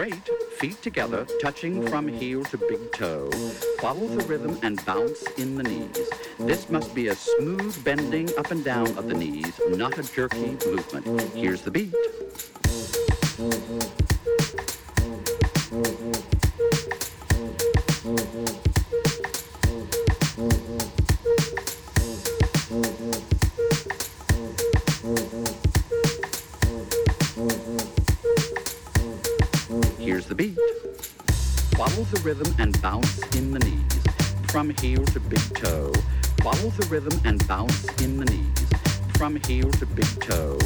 straight, feet together, touching from heel to big toe. Follow the rhythm and bounce in the knees. This must be a smooth bending up and down of the knees, not a jerky movement. Here's the beat. Rhythm and bounce in the knees. From heel to big toe. Follow the rhythm and bounce in the knees. From heel to big toe.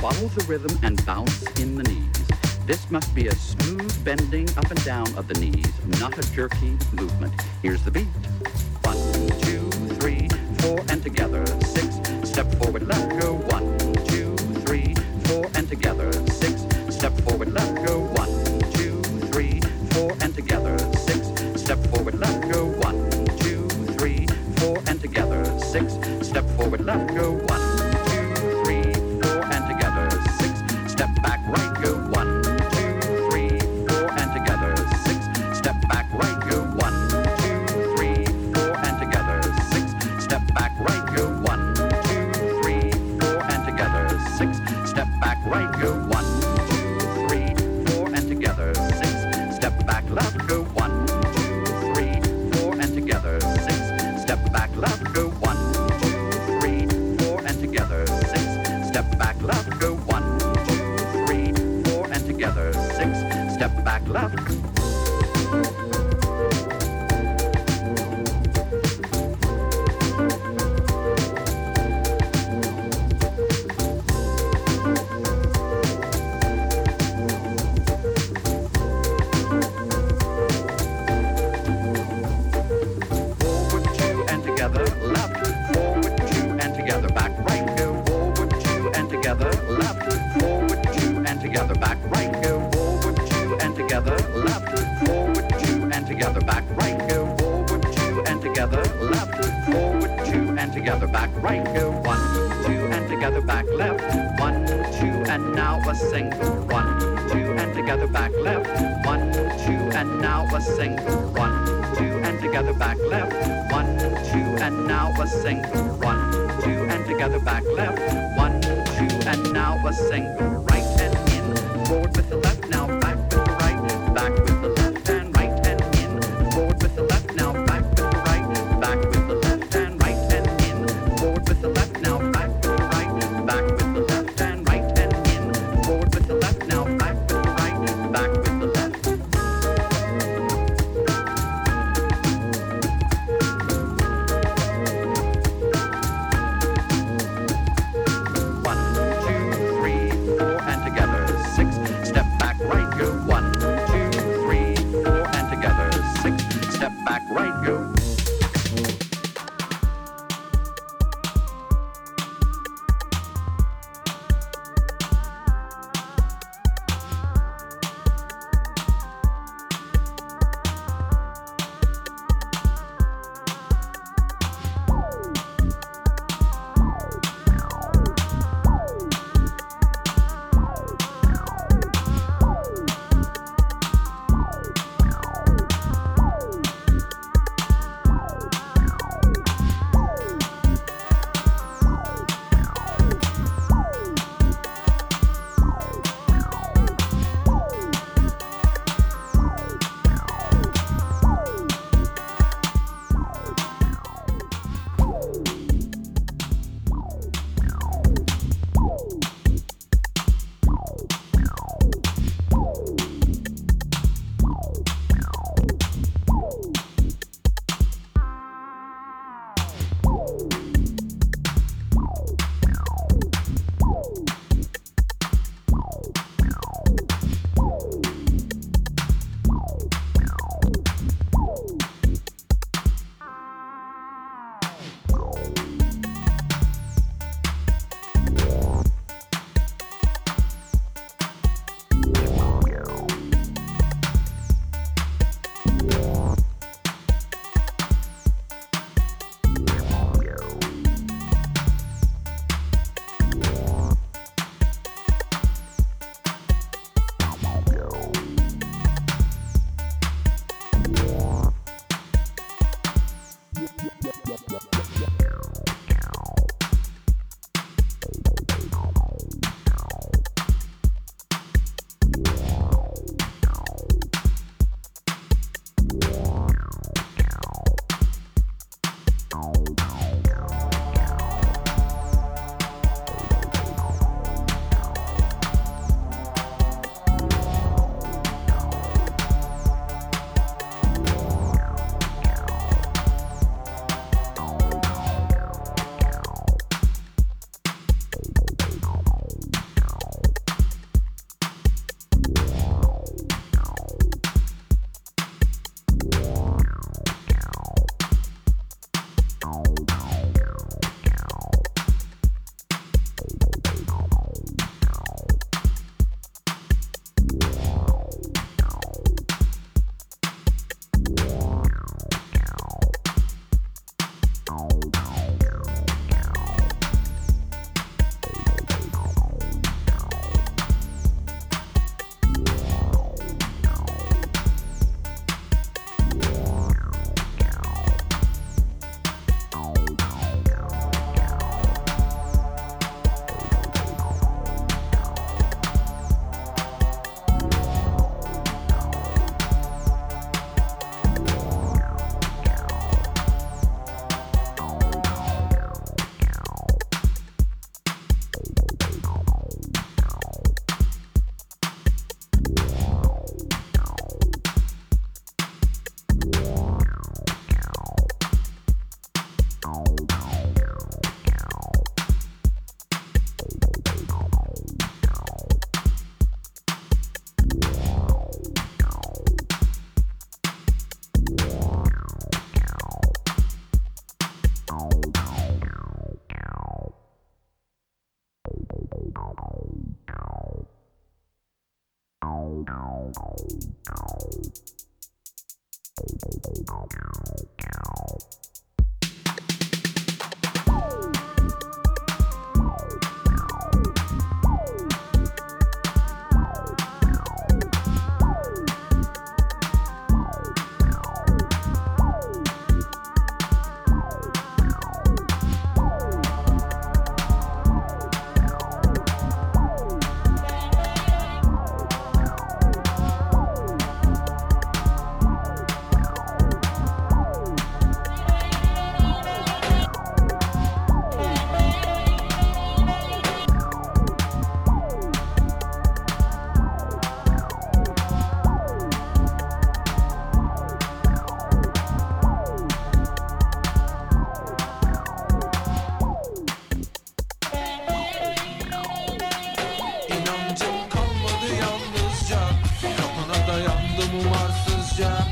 Follow the rhythm and bounce in the knees. This must be a smooth bending up and down of the knees, not a jerky movement. Here's the beat. One, two, three, four, and together. Six, step forward, together. Six, step back, left. Umarsızca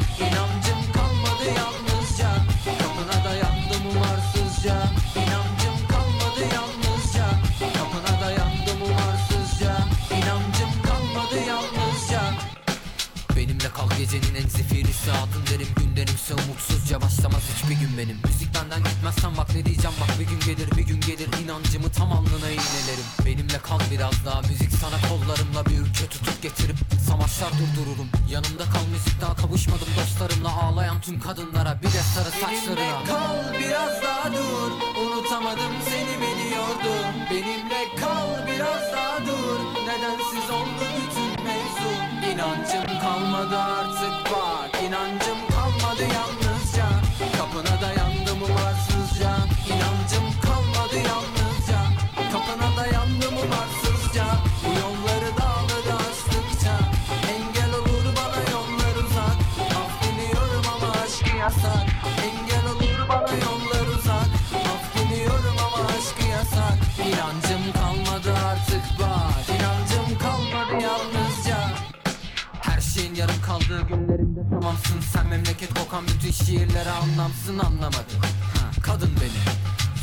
kalmadı yalnızca. Kapına dayandım umarsızca İnancım kalmadı yalnızca. Kapına dayandım umarsızca İnancım kalmadı yalnızca. Benimle kal gecenin en zifiri saatın derim Günlerimse umutsuzca başlamaz hiçbir gün benim. Müzik benden gitmezsen bak ne diyeceğim bak bir gün gelir bir gün gelir inancımı tam alnına iğnelerim Benimle kal biraz daha müzik sana kollarımla bir ülke tutup getirip Savaşlar durdururum. Yanımda kal müzik daha kavuşmadım dostlarımla ağlayan tüm kadınlara Bir de sarı saçlarına. Benimle kal biraz daha dur unutamadım seni biliyordum Benimle kal biraz daha dur nedensiz oldu bütün mevzu. İnancım kalmadı artık bak inancım kalmadı yalnızca Kapına memleket kokan bütün şiirlere anlamsın anlamadım. Kadın beni.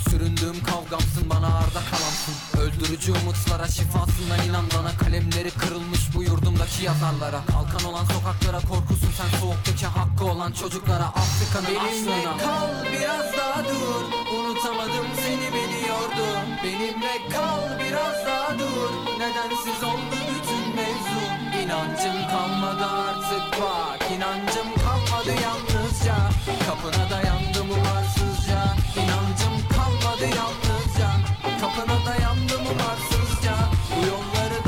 Süründüğüm kavgamsın bana arda kalamsın Öldürücü umutlara şifasından inan bana Kalemleri kırılmış bu yurdumdaki yazarlara. Kalkan olan sokaklara korkusun sen soğuktaki hakkı olan çocuklara. Afrika'nın Benimle kal biraz daha dur. Unutamadım seni biliyordum Benimle kal biraz daha dur. Nedensiz oldu bütün mevzu İnancım kalmadı artık bak. İnancım kalmadı yalnızca. Kapına dayandım umarsızca. İnancım kalmadı yalnızca. Kapına dayandım umarsızca. Yolları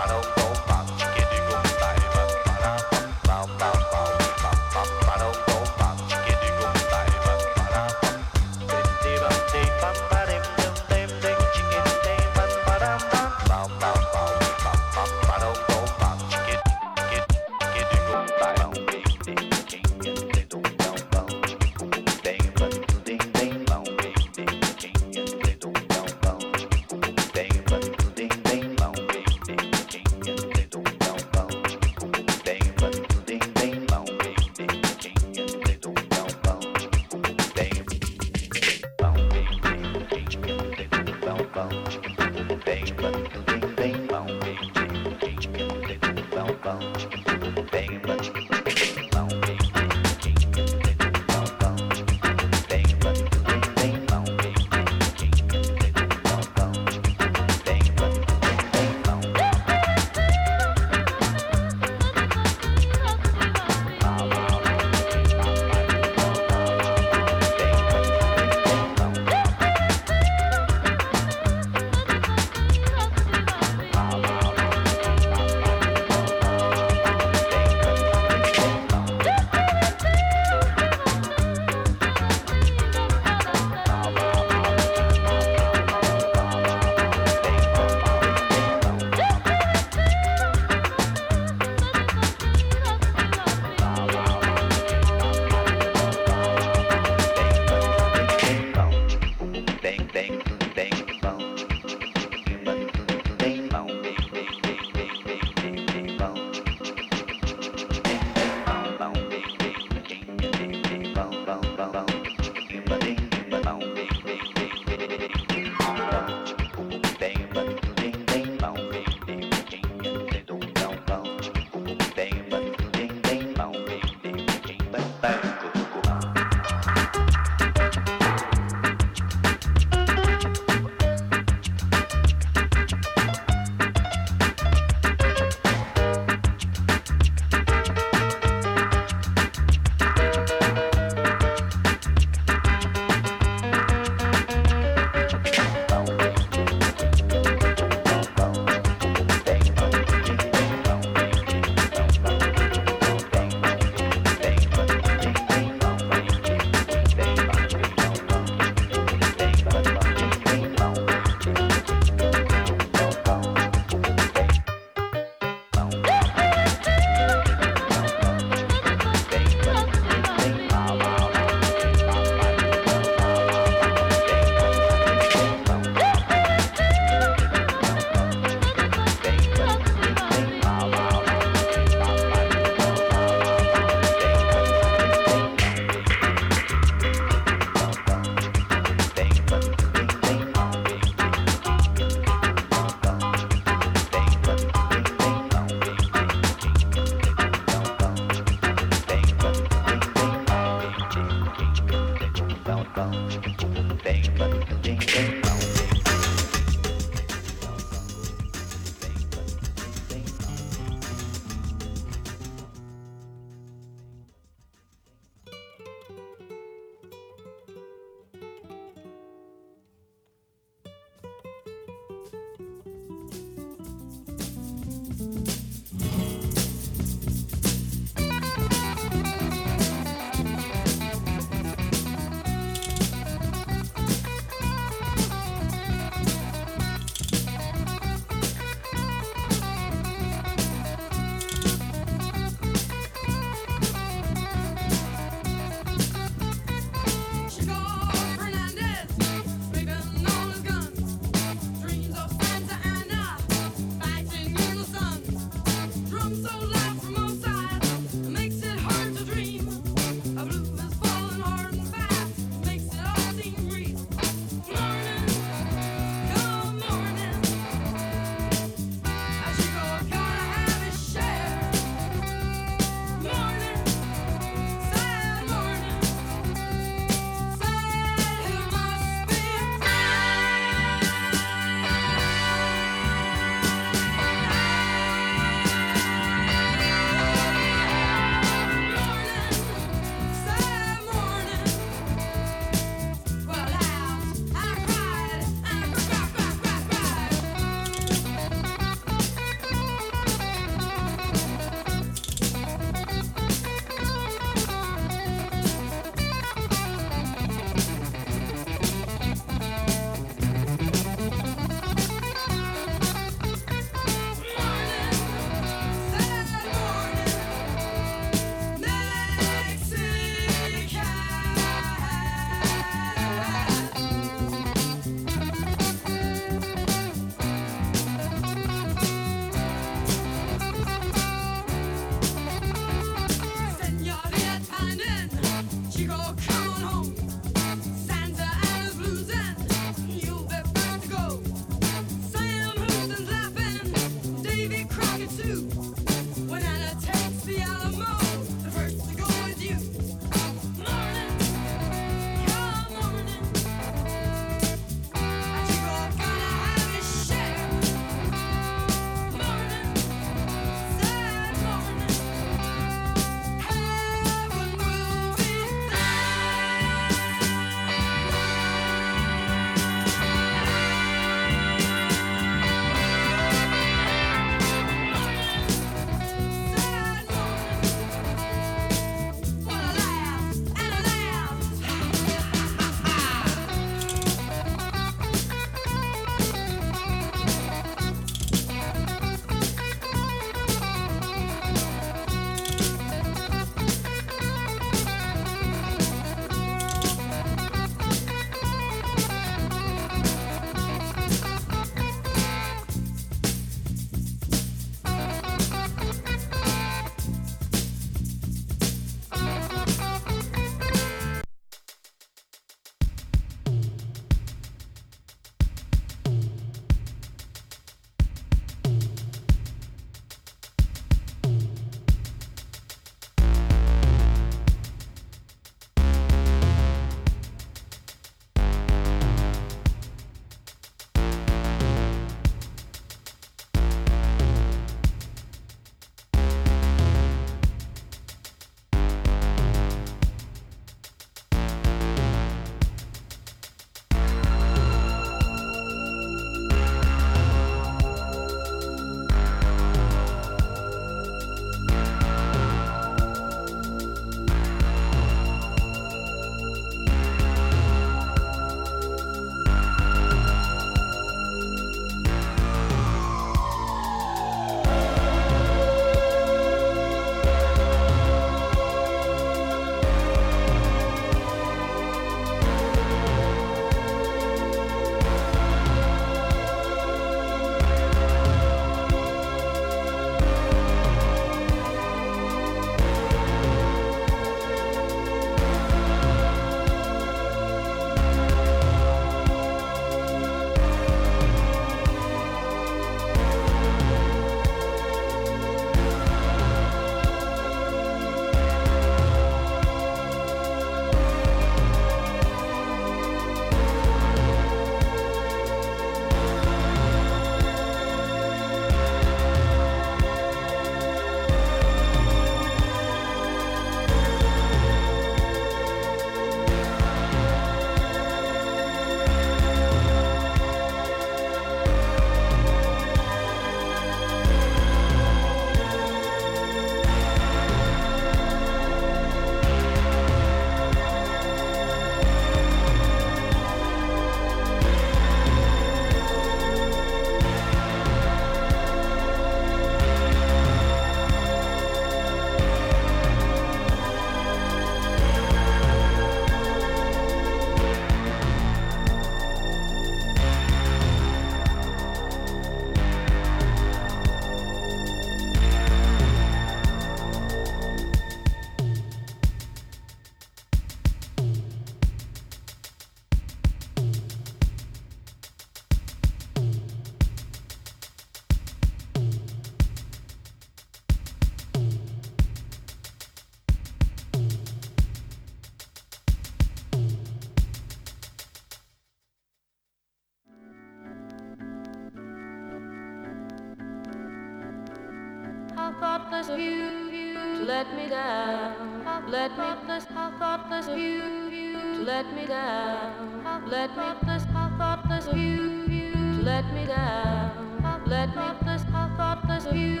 let me down. Let me this thoughtless you let me down. Let me this thoughtless you let me down. Let me this thoughtless you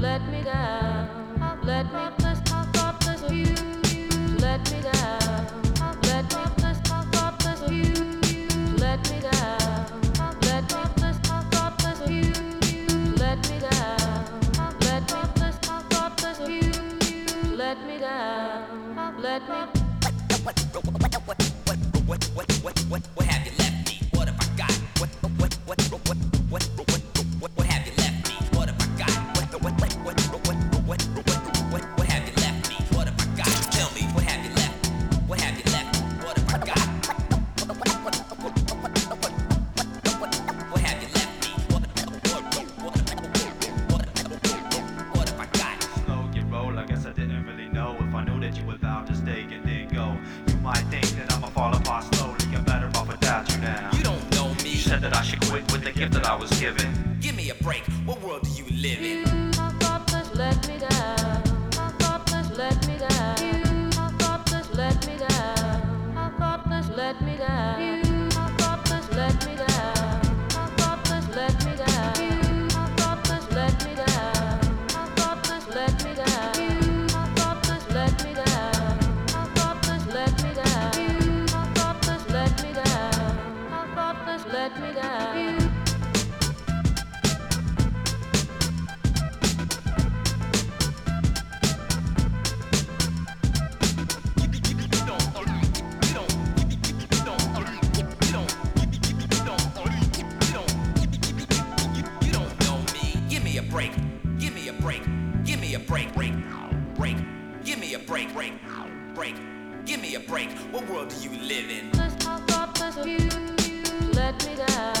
let me down. Let me this thoughtless you you let me down. let me living. break, break, break. Give me a break. What world do you live in? Let's talk up, let's view. Let me down.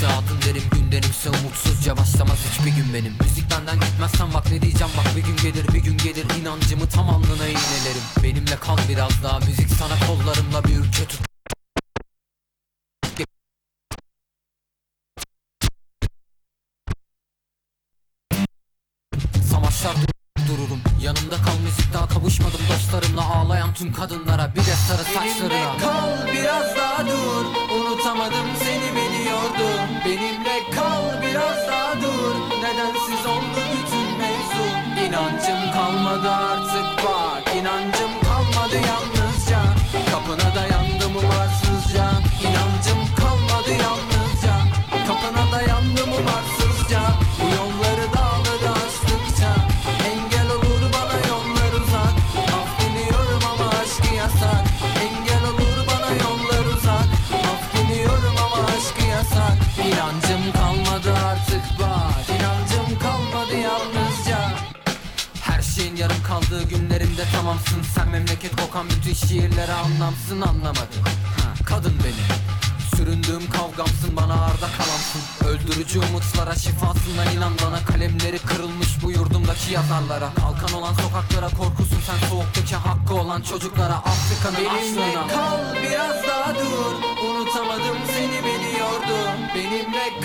Kimse adın derim günderimse umutsuzca başlamaz hiçbir gün benim. Müzik benden gitmezsen bak ne diyeceğim bak bir gün gelir bir gün gelir inancımı tam alnına iğnelerim Benimle kal biraz daha müzik sana kollarımla bir ülke tut. Savaşlar dururum Yanımda kal müzik daha kavuşmadım dostlarımla ağlayan tüm kadınlara bir de sarı saçlarına. Benimle kal biraz daha. İnancım kalmadı artık bak. İnancım kalmadı yalnızca. Kapına dayandım umarsızca. İnan kaldığı günlerimde tamamsın. Sen memleket kokan bütün şiirlere anlamsın anlamadım. Kadın beni. Süründüğüm kavgamsın bana arda kalamsın. Öldürücü umutlara şifasına inan bana. Kalemleri kırılmış bu yurdumdaki yazarlara. Kalkan olan sokaklara korkusun sen. Soğuktaki hakkı olan çocuklara. Afrika'nın Benimle aşkına. kal biraz daha dur. Unutamadım seni beni yordun. Benimle kal.